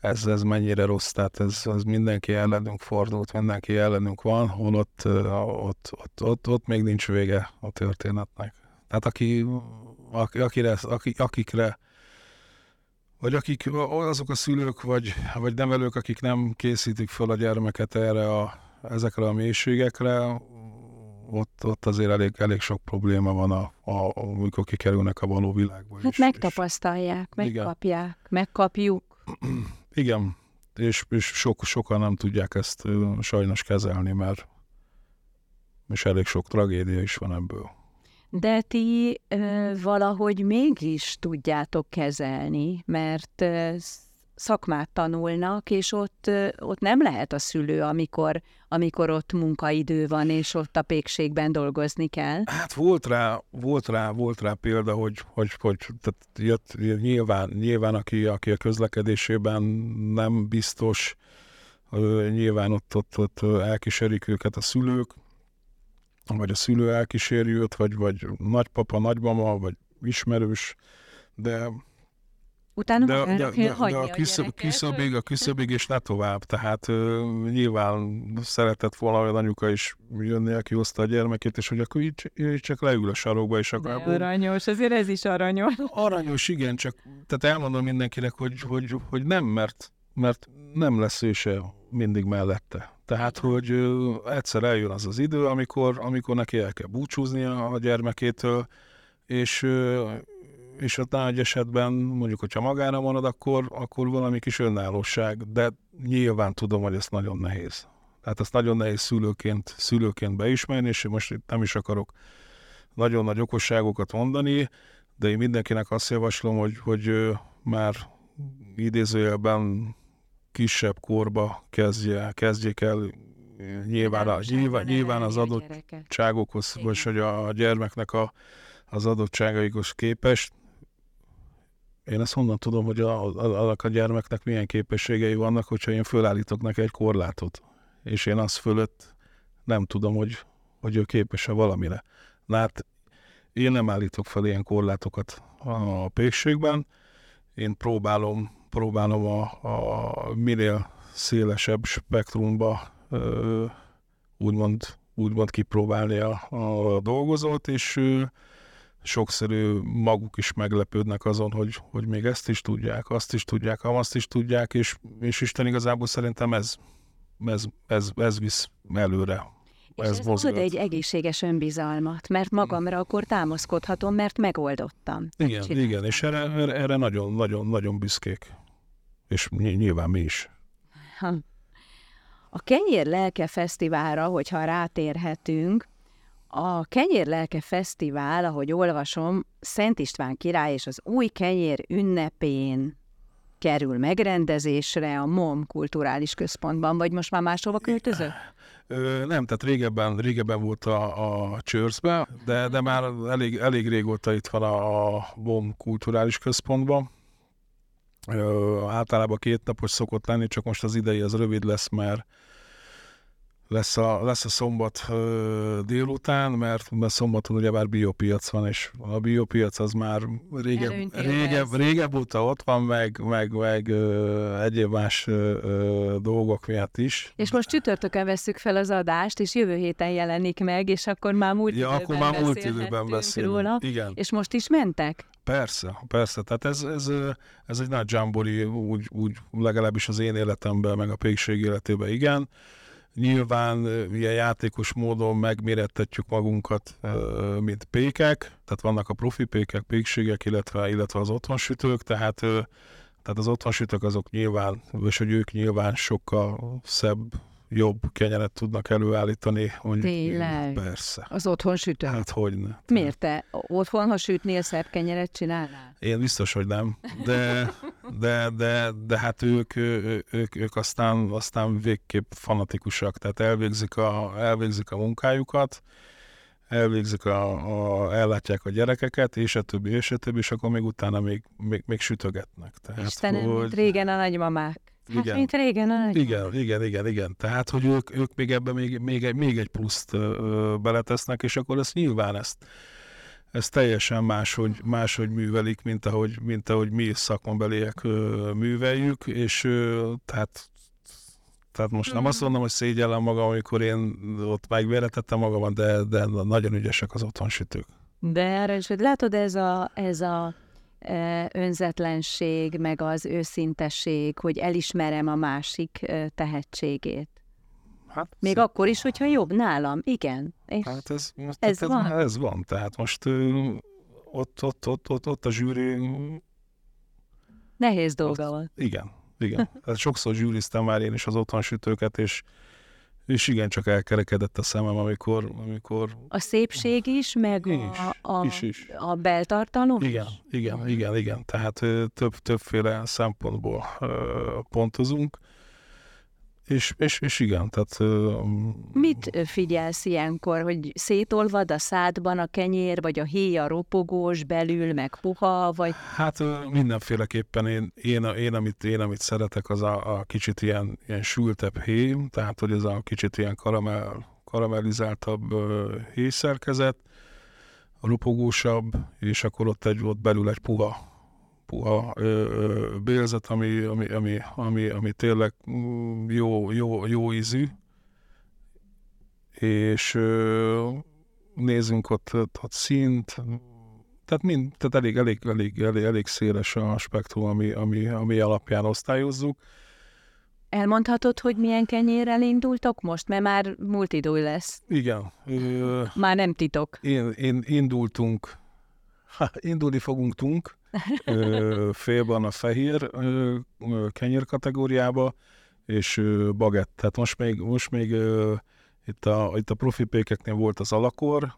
ez, ez mennyire rossz, tehát ez, ez mindenki ellenünk fordult, mindenki ellenünk van, holott ott, ott, ott, ott még nincs vége a történetnek. Tehát aki, akire, akikre vagy akik, azok a szülők, vagy, vagy nevelők, akik nem készítik fel a gyermeket erre a, ezekre a mélységekre, ott, ott azért elég, elég sok probléma van, a, a, amikor kikerülnek a való világba. Hát is, megtapasztalják, és, megkapják, igen. megkapjuk. Igen, és, és sok, sokan nem tudják ezt sajnos kezelni, mert és elég sok tragédia is van ebből. De ti ö, valahogy mégis tudjátok kezelni, mert ö, szakmát tanulnak, és ott, ö, ott nem lehet a szülő, amikor, amikor ott munkaidő van, és ott a pékségben dolgozni kell. Hát volt rá, volt rá, volt rá példa, hogy, hogy, hogy tehát jött, nyilván, nyilván aki, aki a közlekedésében nem biztos, nyilván ott, ott, ott elkísérik őket a szülők, vagy a szülő elkíséri őt, vagy, vagy nagypapa, nagymama, vagy ismerős, de Utána de, de, de, de a, küszöb, küszöbig, a küszöbig és ne tovább. Tehát uh, nyilván szeretett volna olyan anyuka is jönni, aki hozta a gyermekét, és hogy akkor így, így csak leül a sarokba, és akkor... De aranyos, azért ez is aranyos. Aranyos, igen, csak tehát elmondom mindenkinek, hogy, hogy, hogy nem, mert, mert nem lesz ő se mindig mellette. Tehát, hogy egyszer eljön az az idő, amikor, amikor neki el kell búcsúznia a gyermekétől, és, és ott nagy esetben, mondjuk, hogyha magára marad, akkor, akkor valami kis önállóság, de nyilván tudom, hogy ez nagyon nehéz. Tehát ezt nagyon nehéz szülőként, szülőként beismerni, és most itt nem is akarok nagyon nagy okosságokat mondani, de én mindenkinek azt javaslom, hogy, hogy már idézőjelben kisebb korba kezdje, kezdjék el nyilván, a, nyilván, nyilván az adottságokhoz, vagy hogy a gyermeknek a, az adottságaikhoz képest. Én ezt honnan tudom, hogy a, a, a, gyermeknek milyen képességei vannak, hogyha én fölállítok neki egy korlátot, és én azt fölött nem tudom, hogy, hogy ő képes-e valamire. Na hát én nem állítok fel ilyen korlátokat a pékségben, én próbálom próbálom a, a minél szélesebb spektrumba ö, úgymond, úgymond kipróbálni a, a dolgozót, és ö, maguk is meglepődnek azon, hogy, hogy még ezt is tudják, azt is tudják, azt is tudják, és, és Isten igazából szerintem ez, ez, ez, ez visz előre. És ez, ez ad egy egészséges önbizalmat, mert magamra akkor támaszkodhatom, mert megoldottam. Igen, igen, és erre, erre nagyon, nagyon, nagyon büszkék és nyilván mi is. A Kenyér Lelke Fesztiválra, hogyha rátérhetünk, a Kenyér Lelke Fesztivál, ahogy olvasom, Szent István király és az új kenyér ünnepén kerül megrendezésre a MOM kulturális központban, vagy most már máshova költözött? Nem, tehát régebben, régebben volt a, a Csörszbe, de, de már elég, elég régóta itt van a, a MOM kulturális központban, Ö, általában két napos szokott lenni, csak most az idei az rövid lesz, mert lesz a, lesz a szombat ö, délután, mert, mert szombaton ugyebár biopiac van, és a biopiac az már régebb, régebb, régebb óta ott van, meg, meg, meg ö, egyéb más ö, ö, dolgok miatt is. És most csütörtökön veszük fel az adást, és jövő héten jelenik meg, és akkor már múlt ja, akkor már múlt időben beszélünk. Róla, Igen. És most is mentek? Persze, persze. Tehát ez, ez, ez egy nagy jambori, úgy, úgy legalábbis az én életemben, meg a pékség életében igen. Nyilván ilyen játékos módon megmérettetjük magunkat, mint pékek, tehát vannak a profi pékek, pékségek, illetve, illetve az otthonsütők, tehát, tehát az otthonsütők azok nyilván, és hogy ők nyilván sokkal szebb jobb kenyeret tudnak előállítani. Mondjuk, Tényleg? Persze. Az otthon sütő? Hát hogy ne. Miért te otthon, ha sütnél, szebb kenyeret csinálnál? Én biztos, hogy nem. De, de, de, de hát ők, ők, ők aztán, aztán végképp fanatikusak, tehát elvégzik a, elvégzik a munkájukat, elvégzik a, a, ellátják a gyerekeket, és a többi, és a többi, és akkor még utána még, még, még sütögetnek. Tehát, Istenem, hogy... régen a nagymamák. Hát, igen. régen. Igen, igen, igen, igen. Tehát, hogy ők, ők még ebben még, még, egy, még egy pluszt ö, beletesznek, és akkor ezt nyilván ezt, ezt teljesen máshogy, máshogy művelik, mint ahogy, mint ahogy mi szakmabeliek ö, műveljük, és ö, tehát tehát most nem azt mondom, hogy szégyellem magam, amikor én ott megvéretettem magamat, de, de nagyon ügyesek az otthonsütők. De erre is, hogy látod, ez a, ez a önzetlenség, meg az őszintesség, hogy elismerem a másik tehetségét. Hát, Még szép. akkor is, hogyha jobb nálam, igen. És hát ez, ez, ez, van. ez van. Tehát most ott, ott, ott, ott, ott a zsűri... Nehéz dolga volt. Igen, igen. Hát sokszor zsűriztem már én is az otthonsütőket, és és igen, csak elkerekedett a szemem, amikor... amikor... A szépség is, meg is, a, a, is, is. a beltartalom Igen, is? igen, igen, igen. Tehát több, többféle szempontból pontozunk. És, és, és igen, tehát... Mit figyelsz ilyenkor, hogy szétolvad a szádban a kenyér, vagy a héja ropogós belül, meg puha, vagy... Hát mindenféleképpen én, én, én, amit, én amit szeretek, az a, a kicsit ilyen, ilyen sültebb héj, tehát hogy ez a kicsit ilyen karamell, karamellizáltabb héjszerkezet, ropogósabb, és akkor ott, egy, ott belül egy puha puha bélzet, ami, ami, ami, ami, ami tényleg jó, jó, jó ízű, és ö, nézzünk ott, ott, ott szint, tehát, mind, tehát elég, elég, elég, elég, elég széles a spektrum, ami, ami, ami alapján osztályozzuk. Elmondhatod, hogy milyen kenyérrel indultok most, mert már múlt idő lesz. Igen. Ö, már nem titok. Én, én indultunk, ha, indulni fogunk tunk, félban a fehér kenyér kategóriába, és bagett. Tehát most még, most még itt a, itt a profi pékeknél volt az alakor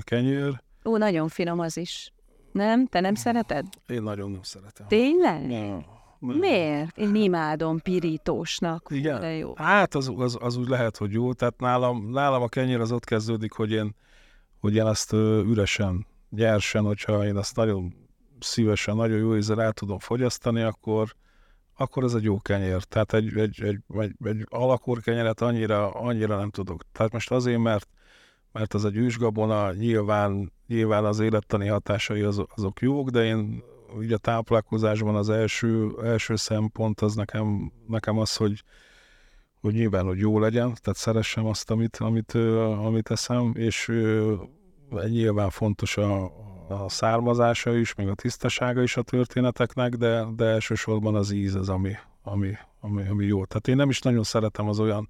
kenyér. Ó, nagyon finom az is. Nem? Te nem szereted? Én nagyon nem szeretem. Tényleg? Nem. Nem. Miért? Én imádom pirítósnak. Igen? De jó. Hát az, az, az, úgy lehet, hogy jó. Tehát nálam, nálam a kenyér az ott kezdődik, hogy én, hogy én azt üresen, gyersen, hogyha én azt nagyon szívesen, nagyon jó ízzel el tudom fogyasztani, akkor, akkor ez egy jó kenyér. Tehát egy, egy, egy, egy, egy alakor kenyeret annyira, annyira nem tudok. Tehát most azért, mert, mert az egy ősgabona, nyilván, nyilván az élettani hatásai az, azok jók, de én ugye a táplálkozásban az első, első szempont az nekem, nekem az, hogy, hogy nyilván, hogy jó legyen, tehát szeressem azt, amit, amit, amit eszem, és nyilván fontos a, a származása is, meg a tisztasága is a történeteknek, de, de elsősorban az íz az, ami, ami, ami, ami jó. Tehát én nem is nagyon szeretem az olyan,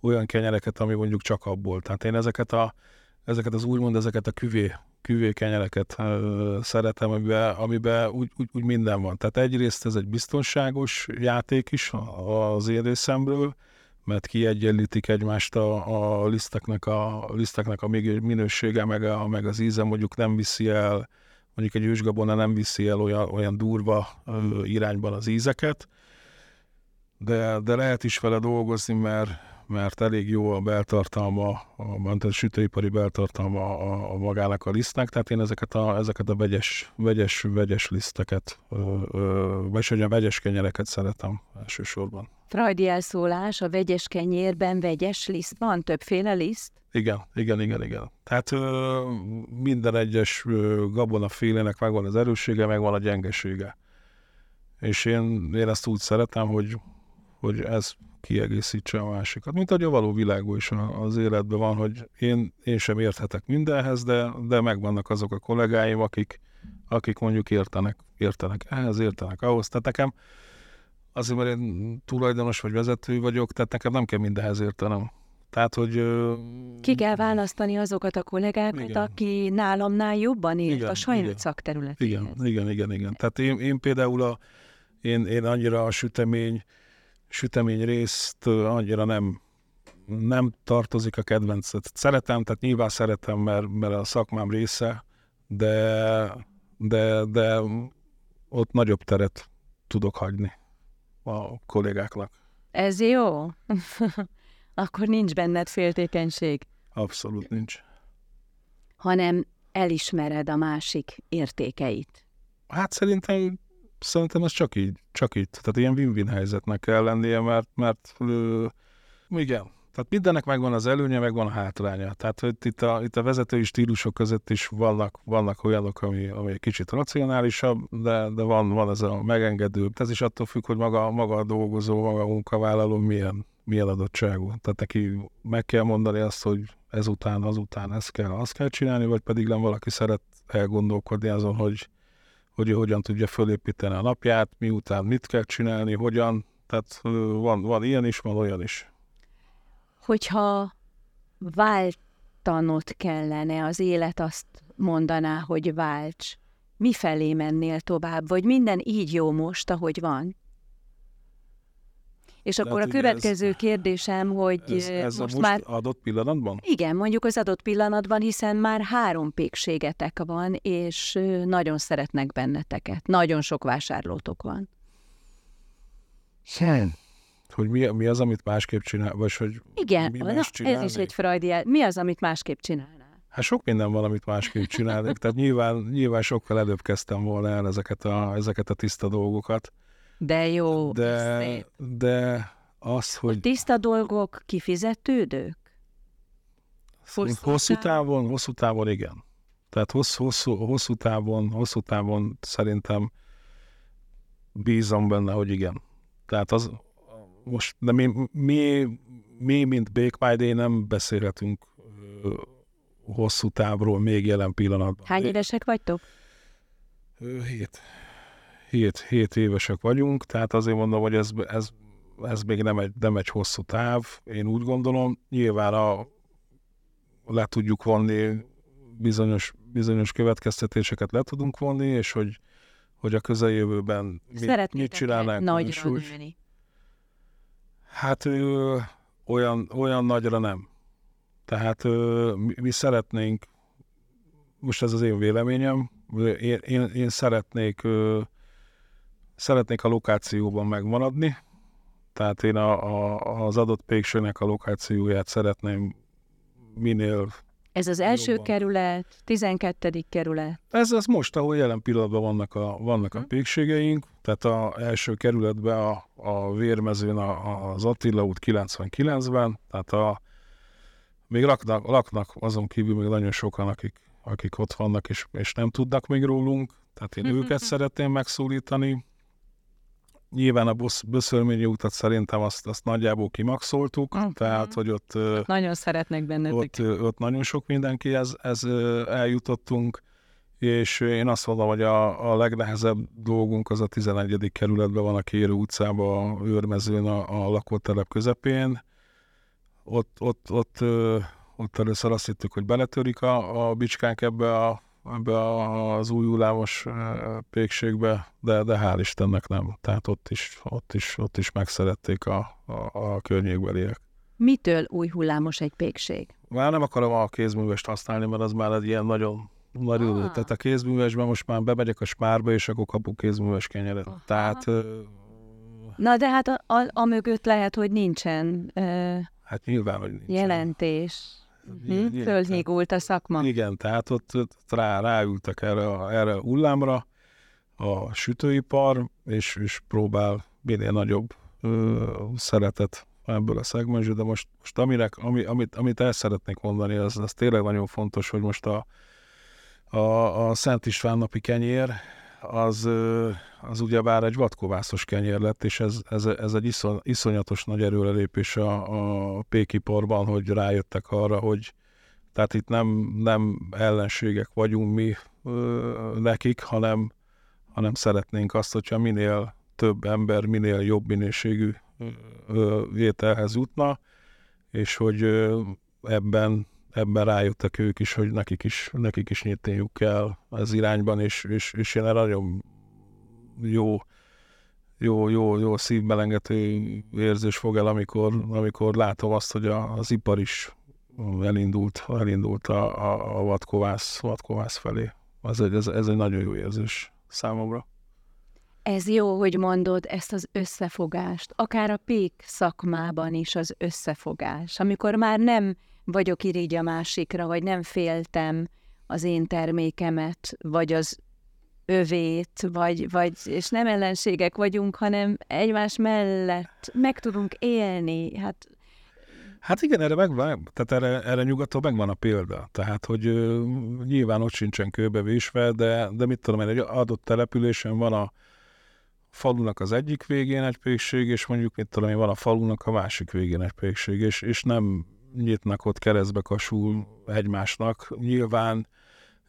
olyan kenyereket, ami mondjuk csak abból. Tehát én ezeket, a, ezeket az úgymond ezeket a küvé, küvé kenyereket uh, szeretem, amiben, amiben úgy, úgy, úgy minden van. Tehát egyrészt ez egy biztonságos játék is az én részemről, mert kiegyenlítik egymást a, a liszteknek a, a liszteknek a minősége, meg, a, meg az íze mondjuk nem viszi el, mondjuk egy ősgabona nem viszi el olyan, olyan durva ö, irányban az ízeket, de, de lehet is vele dolgozni, mert, mert elég jó a beltartalma, a, a sütőipari beltartalma a, a magának a lisztnek, tehát én ezeket a, ezeket a vegyes, vegyes, vegyes liszteket, vagy a vegyes kenyereket szeretem elsősorban. Frajdi elszólás, a vegyes kenyérben vegyes liszt van, többféle liszt? Igen, igen, igen, igen. Tehát ö, minden egyes gabona félének megvan az erőssége, megvan a gyengesége. És én, én ezt úgy szeretem, hogy, hogy ez kiegészítse a másikat. Mint ahogy a való világban is az életben van, hogy én, én sem érthetek mindenhez, de, de megvannak azok a kollégáim, akik, akik mondjuk értenek, értenek ehhez, értenek ahhoz. Tehát nekem azért, mert én tulajdonos vagy vezető vagyok, tehát nekem nem kell mindenhez értenem. Tehát, hogy... Ki kell választani azokat a kollégákat, igen. aki nálamnál jobban ért igen, a saját igen. szakterületéhez. Igen, igen, igen, igen. Tehát én, én például a, én, én annyira a sütemény, sütemény részt annyira nem, nem tartozik a kedvencet. Szeretem, tehát nyilván szeretem, mert, mert a szakmám része, de, de, de ott nagyobb teret tudok hagyni a kollégáknak. Ez jó? Akkor nincs benned féltékenység. Abszolút nincs. Hanem elismered a másik értékeit. Hát szerintem, szerintem ez csak így, csak így. Tehát ilyen win-win helyzetnek kell lennie, mert, mert ö, igen, tehát mindennek megvan az előnye, megvan a hátránya. Tehát hogy itt a, itt a vezetői stílusok között is vannak, vannak olyanok, ami, ami egy kicsit racionálisabb, de, de van, van ez a megengedő. Ez is attól függ, hogy maga, maga a dolgozó, maga a munkavállaló milyen, milyen adottságú. Tehát neki meg kell mondani azt, hogy ezután, azután ezt kell, azt kell csinálni, vagy pedig nem valaki szeret elgondolkodni azon, hogy, hogy hogyan tudja fölépíteni a napját, miután mit kell csinálni, hogyan, tehát van, van ilyen is, van olyan is. Hogyha váltanod kellene, az élet azt mondaná, hogy válts, mi felé mennél tovább, vagy minden így jó most, ahogy van? És akkor hát a következő ez, kérdésem, hogy ez, ez most, most már... adott pillanatban? Igen, mondjuk az adott pillanatban, hiszen már három pékségetek van, és nagyon szeretnek benneteket. Nagyon sok vásárlótok van. Sem. Hogy mi, mi az, amit másképp csinál, vagy hogy Igen, mi na, ez is egy freudi Mi az, amit másképp csinálnál? Hát sok minden van, amit másképp csinálnék. Tehát nyilván, nyilván sokkal előbb kezdtem volna el ezeket a, ezeket a tiszta dolgokat. De jó, de, de az, hogy... A tiszta dolgok kifizetődők? Hosszú, hosszú távon, hosszú távon igen. Tehát hosszú, hosszú, hosszú, távon, hosszú távon szerintem bízom benne, hogy igen. Tehát az most, de mi, mi, mi mint Bake My Day nem beszélhetünk ö, hosszú távról még jelen pillanatban. Hány évesek vagytok? Hét. 7, évesek vagyunk, tehát azért mondom, hogy ez, ez, ez még nem egy, nem egy hosszú táv, én úgy gondolom. Nyilván a, le tudjuk vonni bizonyos, bizonyos következtetéseket le tudunk vonni, és hogy, hogy a közeljövőben mit, mit csinálnánk. Nagyra nőni. Hát ö, olyan, olyan nagyra nem. Tehát ö, mi, mi szeretnénk, most ez az én véleményem, én, én, én szeretnék ö, Szeretnék a lokációban megmaradni, tehát én a, a, az adott péksőnek a lokációját szeretném minél ez az első jobban. kerület, 12. kerület. Ez az most, ahol jelen pillanatban vannak a, vannak a hm. pékségeink, tehát az első kerületben a, a Vérmezőn a, az Attila út 99-ben, tehát a, még laknak, laknak azon kívül még nagyon sokan, akik, akik ott vannak és, és nem tudnak még rólunk, tehát én őket szeretném megszólítani, Nyilván a Böszölményi utat szerintem azt, azt nagyjából kimaxoltuk, uh-huh. tehát hogy ott... Nagyon szeretnek bennetek. Ott, ott nagyon sok mindenkihez ez, eljutottunk, és én azt mondom, hogy a, a legnehezebb dolgunk az a 11. kerületben van a Kérő utcában, a őrmezőn, a, a lakótelep közepén. Ott, ott, ott, ott először azt hittük, hogy beletörik a, a bicskánk ebbe a ebbe az új hullámos pékségbe, de, de hál' Istennek nem. Tehát ott is, ott is, ott is megszerették a, a, a környékbeliek. Mitől új hullámos egy pékség? Már nem akarom a kézművest használni, mert az már egy ilyen nagyon nagy ah. Tehát a kézművesben most már bemegyek a spárba, és akkor kapok kézműves kenyeret. Aha. Tehát... Na de hát a, a, a mögött lehet, hogy nincsen uh, hát nyilván, hogy nincsen. jelentés. Hm? Fölnyígult a szakma. Igen, tehát ott, ott rá, ráültek erre, erre a hullámra a sütőipar, és, és próbál minél nagyobb ö, szeretet ebből a szegmensből, de most, most aminek, ami, amit, amit el szeretnék mondani, az, az tényleg nagyon fontos, hogy most a, a, a Szent István napi kenyér, az, az ugyebár egy vadkovászos kenyér lett, és ez, ez, ez egy iszon, iszonyatos nagy erőrelépés a, a pékiparban, hogy rájöttek arra, hogy tehát itt nem, nem ellenségek vagyunk mi ö, nekik, hanem, hanem szeretnénk azt, hogyha minél több ember, minél jobb minőségű ö, ételhez jutna, és hogy ö, ebben ebben rájöttek ők is, hogy nekik is, nekik is nyitniuk kell az irányban, és, és, és én nagyon jó, jó, jó, jó szívbelengető érzés fog el, amikor, amikor látom azt, hogy a, az ipar is elindult, elindult a, a, a vadkovász, vadkovász felé. Ez egy, ez, ez egy nagyon jó érzés számomra. Ez jó, hogy mondod ezt az összefogást, akár a pék szakmában is az összefogás, amikor már nem vagyok irigy a másikra, vagy nem féltem az én termékemet, vagy az övét, vagy, vagy, és nem ellenségek vagyunk, hanem egymás mellett meg tudunk élni. Hát Hát igen, erre megvan, tehát erre, erre nyugaton megvan a példa. Tehát, hogy ö, nyilván ott sincsen kőbevésve, de, de mit tudom én, egy adott településen van a falunak az egyik végén egy pékség, és mondjuk, mit tudom én, van a falunak a másik végén egy pékség, és, és nem nyitnak ott keresztbe kasul egymásnak. Nyilván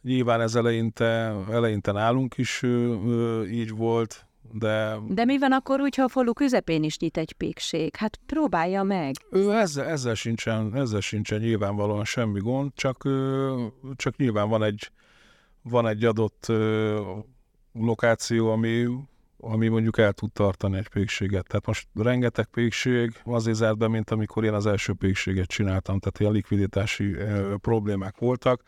Nyilván ez eleinte, eleinte nálunk is ö, így volt, de... De mi van akkor úgy, ha a falu közepén is nyit egy pékség? Hát próbálja meg. Ő ezzel, ezzel, sincsen, ezzel sincsen nyilvánvalóan semmi gond, csak, csak nyilván van egy, van egy adott lokáció, ami, ami mondjuk el tud tartani egy pékséget. Tehát most rengeteg pékség azért zárt be, mint amikor én az első pékséget csináltam, tehát a likviditási problémák voltak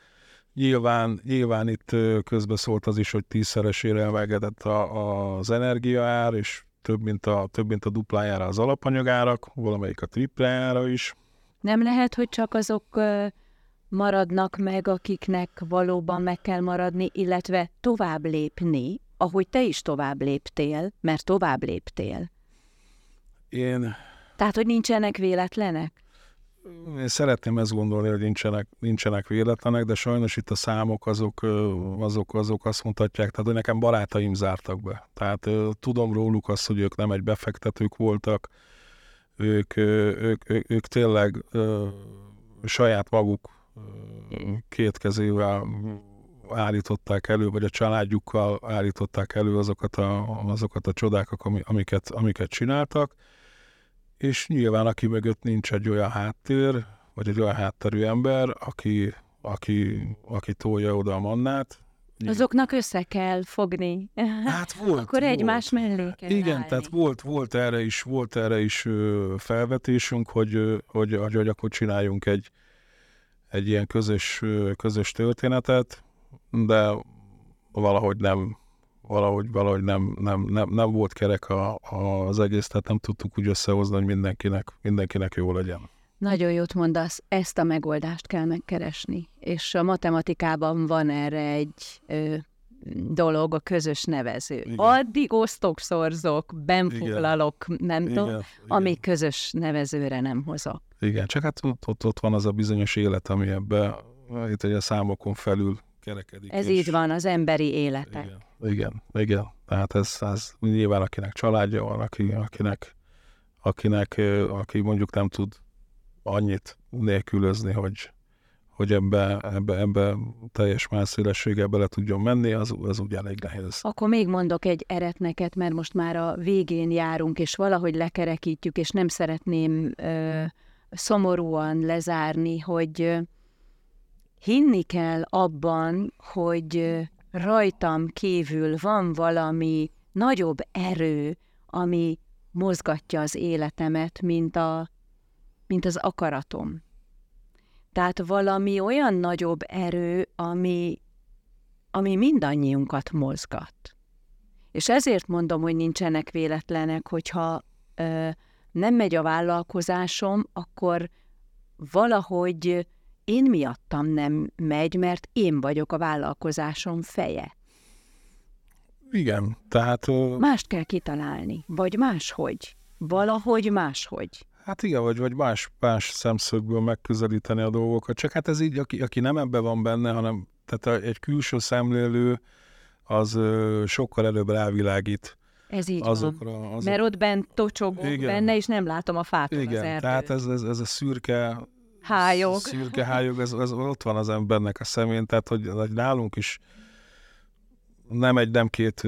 Nyilván, nyilván itt közbeszólt az is, hogy tízszeresére emelkedett a, az energiaár, és több mint, a, több mint a duplájára az alapanyagárak, valamelyik a triplájára is. Nem lehet, hogy csak azok maradnak meg, akiknek valóban meg kell maradni, illetve tovább lépni, ahogy te is tovább léptél, mert tovább léptél. Én... Tehát, hogy nincsenek véletlenek? Én szeretném ezt gondolni, hogy nincsenek, nincsenek véletlenek, de sajnos itt a számok azok, azok, azok azt mutatják, tehát hogy nekem barátaim zártak be. Tehát tudom róluk azt, hogy ők nem egy befektetők voltak, ők, ők, ők, ők tényleg saját maguk két kezével állították elő, vagy a családjukkal állították elő azokat a, azokat a csodákat, amiket, amiket csináltak és nyilván aki mögött nincs egy olyan háttér, vagy egy olyan hátterű ember, aki, aki, aki tolja oda a mannát. Azoknak össze kell fogni. Hát volt. Akkor volt. egymás mellé kell Igen, állni. tehát volt, volt erre is, volt erre is felvetésünk, hogy, hogy, hogy, hogy akkor csináljunk egy, egy ilyen közös, közös történetet, de valahogy nem, valahogy, valahogy nem, nem, nem, nem volt kerek a, a, az egész, tehát nem tudtuk úgy összehozni, hogy mindenkinek, mindenkinek jó legyen. Nagyon jót mondasz, ezt a megoldást kell megkeresni, és a matematikában van erre egy ö, dolog, a közös nevező. Igen. Addig osztok, szorzok, benfoglalok, nem tudom, igen. amíg közös nevezőre nem hozok. Igen, csak hát ott, ott, ott van az a bizonyos élet, ami ebbe itt a számokon felül kerekedik. Ez és... így van, az emberi életek. Igen. Igen, igen. Tehát ez, ez nyilván akinek családja van, aki, akinek, akinek, aki mondjuk nem tud annyit nélkülözni, hogy, hogy ebbe, ebbe, ebbe teljes mászélességgel bele tudjon menni, az, az ugye elég nehéz. Akkor még mondok egy eretneket, mert most már a végén járunk, és valahogy lekerekítjük, és nem szeretném ö, szomorúan lezárni, hogy ö, hinni kell abban, hogy rajtam kívül van valami nagyobb erő, ami mozgatja az életemet, mint, a, mint az akaratom. Tehát valami olyan nagyobb erő, ami, ami mindannyiunkat mozgat. És ezért mondom, hogy nincsenek véletlenek, hogyha ö, nem megy a vállalkozásom, akkor valahogy én miattam nem megy, mert én vagyok a vállalkozásom feje. Igen, tehát... Mást kell kitalálni, vagy máshogy. Valahogy máshogy. Hát igen, vagy, vagy más, más szemszögből megközelíteni a dolgokat. Csak hát ez így, aki, aki nem ebbe van benne, hanem tehát egy külső szemlélő az sokkal előbb rávilágít ez így azokra, van. Azok... Mert ott bent tocsogok igen. benne, és nem látom a fát Igen, az erdőt. tehát ez, ez, ez a szürke hájog. Szürke hájog, ez, ez ott van az embernek a szemén, tehát hogy, hogy nálunk is nem egy, nem két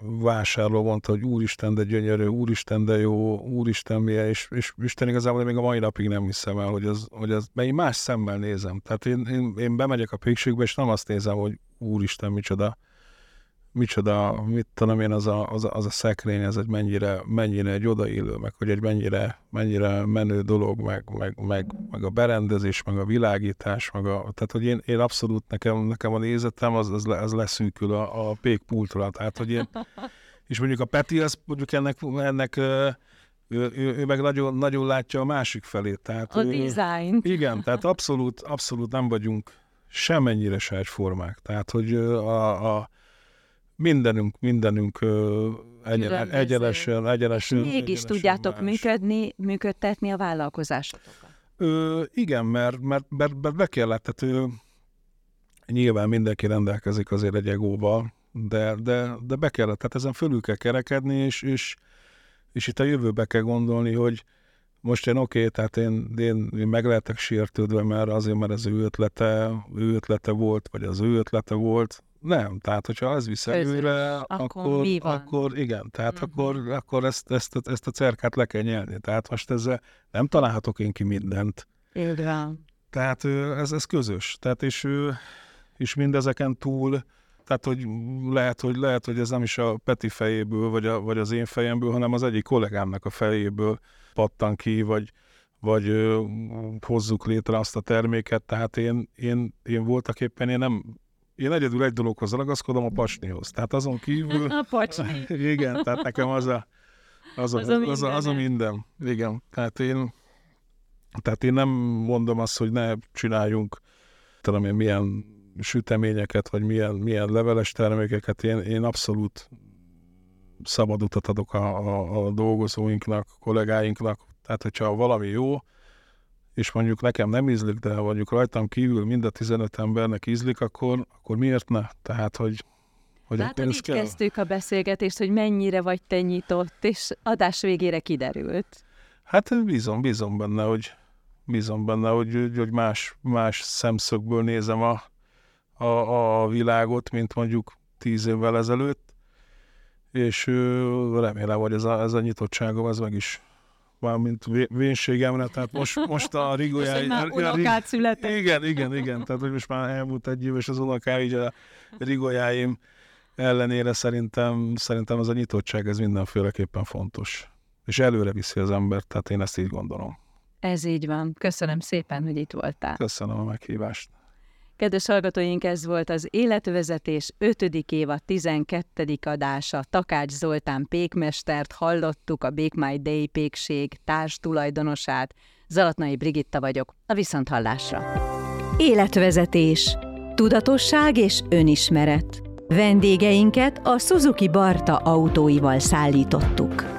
vásárló mondta, hogy úristen, de gyönyörű, úristen, de jó, úristen milyen, és, és Isten igazából még a mai napig nem hiszem el, hogy az, hogy az mert én más szemmel nézem. Tehát én, én, én bemegyek a pékségbe, és nem azt nézem, hogy úristen, micsoda micsoda, mit tudom én, az a, az a, az a szekrény, ez egy mennyire, mennyire egy odaillő, meg hogy egy mennyire, mennyire menő dolog, meg, meg, meg, meg a berendezés, meg a világítás, meg a, tehát hogy én, én abszolút nekem, nekem a nézetem az, az, le, az leszűkül a, a pékpultra, tehát hogy én, és mondjuk a Peti, az mondjuk ennek, ennek ő, ő, ő meg nagyon, nagyon látja a másik felét. Tehát, a design. Igen, tehát abszolút, abszolút nem vagyunk semennyire se egyformák. Tehát, hogy a, a mindenünk, mindenünk egyen, egyenesen, egyenesen. Mégis egyenesen tudjátok más. működni, működtetni a vállalkozásotokat. Ö, igen, mert, mert, mert, mert be kellett, tehát ő, nyilván mindenki rendelkezik azért egy egóval, de, de, de be kellett, tehát ezen fölül kell kerekedni, és, és, és itt a jövőbe kell gondolni, hogy, most én oké, okay, tehát én, én, én meg lehetek sértődve, mert azért, mert ez ő ötlete, ő ötlete volt, vagy az ő ötlete volt. Nem, tehát hogyha az visz előre, akkor, akkor, akkor igen, tehát uh-huh. akkor, akkor ezt, ezt, ezt a cerkát le kell nyelni. Tehát most ezzel nem találhatok én ki mindent. Igen. Tehát ez, ez közös. Tehát és, és mindezeken túl, tehát hogy lehet, hogy lehet, hogy ez nem is a Peti fejéből, vagy, a, vagy az én fejemből, hanem az egyik kollégámnak a fejéből pattan ki, vagy, vagy ö, hozzuk létre azt a terméket. Tehát én, én, én voltak éppen, én nem, én egyedül egy dologhoz ragaszkodom, a pacsnihoz. Tehát azon kívül... A pacsni. igen, tehát nekem az a, az a, az, a, az, a, az a minden. Igen, tehát én, tehát én nem mondom azt, hogy ne csináljunk, tudom én, milyen süteményeket, vagy milyen, milyen leveles termékeket. Én, én abszolút szabad utat adok a, a, a dolgozóinknak, kollégáinknak. Tehát, hogyha valami jó, és mondjuk nekem nem ízlik, de mondjuk rajtam kívül mind a 15 embernek ízlik, akkor, akkor miért ne? Tehát, hogy hogy Látod, így kell? kezdtük a beszélgetést, hogy mennyire vagy te nyitott, és adás végére kiderült. Hát bízom, bízom benne, hogy bízom benne, hogy, hogy más, más szemszögből nézem a, a, a világot, mint mondjuk tíz évvel ezelőtt, és remélem, hogy ez a, ez a nyitottságom, ez meg is mint vénségemre, tehát most, most a rigójáj... Most unokát született. Igen, igen, igen, tehát hogy most már elmúlt egy év, és az unokáj, így a rigójáim ellenére szerintem, szerintem az a nyitottság, ez mindenféleképpen fontos. És előre viszi az embert, tehát én ezt így gondolom. Ez így van. Köszönöm szépen, hogy itt voltál. Köszönöm a meghívást. Kedves hallgatóink, ez volt az Életvezetés 5. éva 12. adása. Takács Zoltán pékmestert hallottuk, a Bake My Day pékség társ tulajdonosát. Zalatnai Brigitta vagyok, a Viszonthallásra. Életvezetés. Tudatosság és önismeret. Vendégeinket a Suzuki Barta autóival szállítottuk.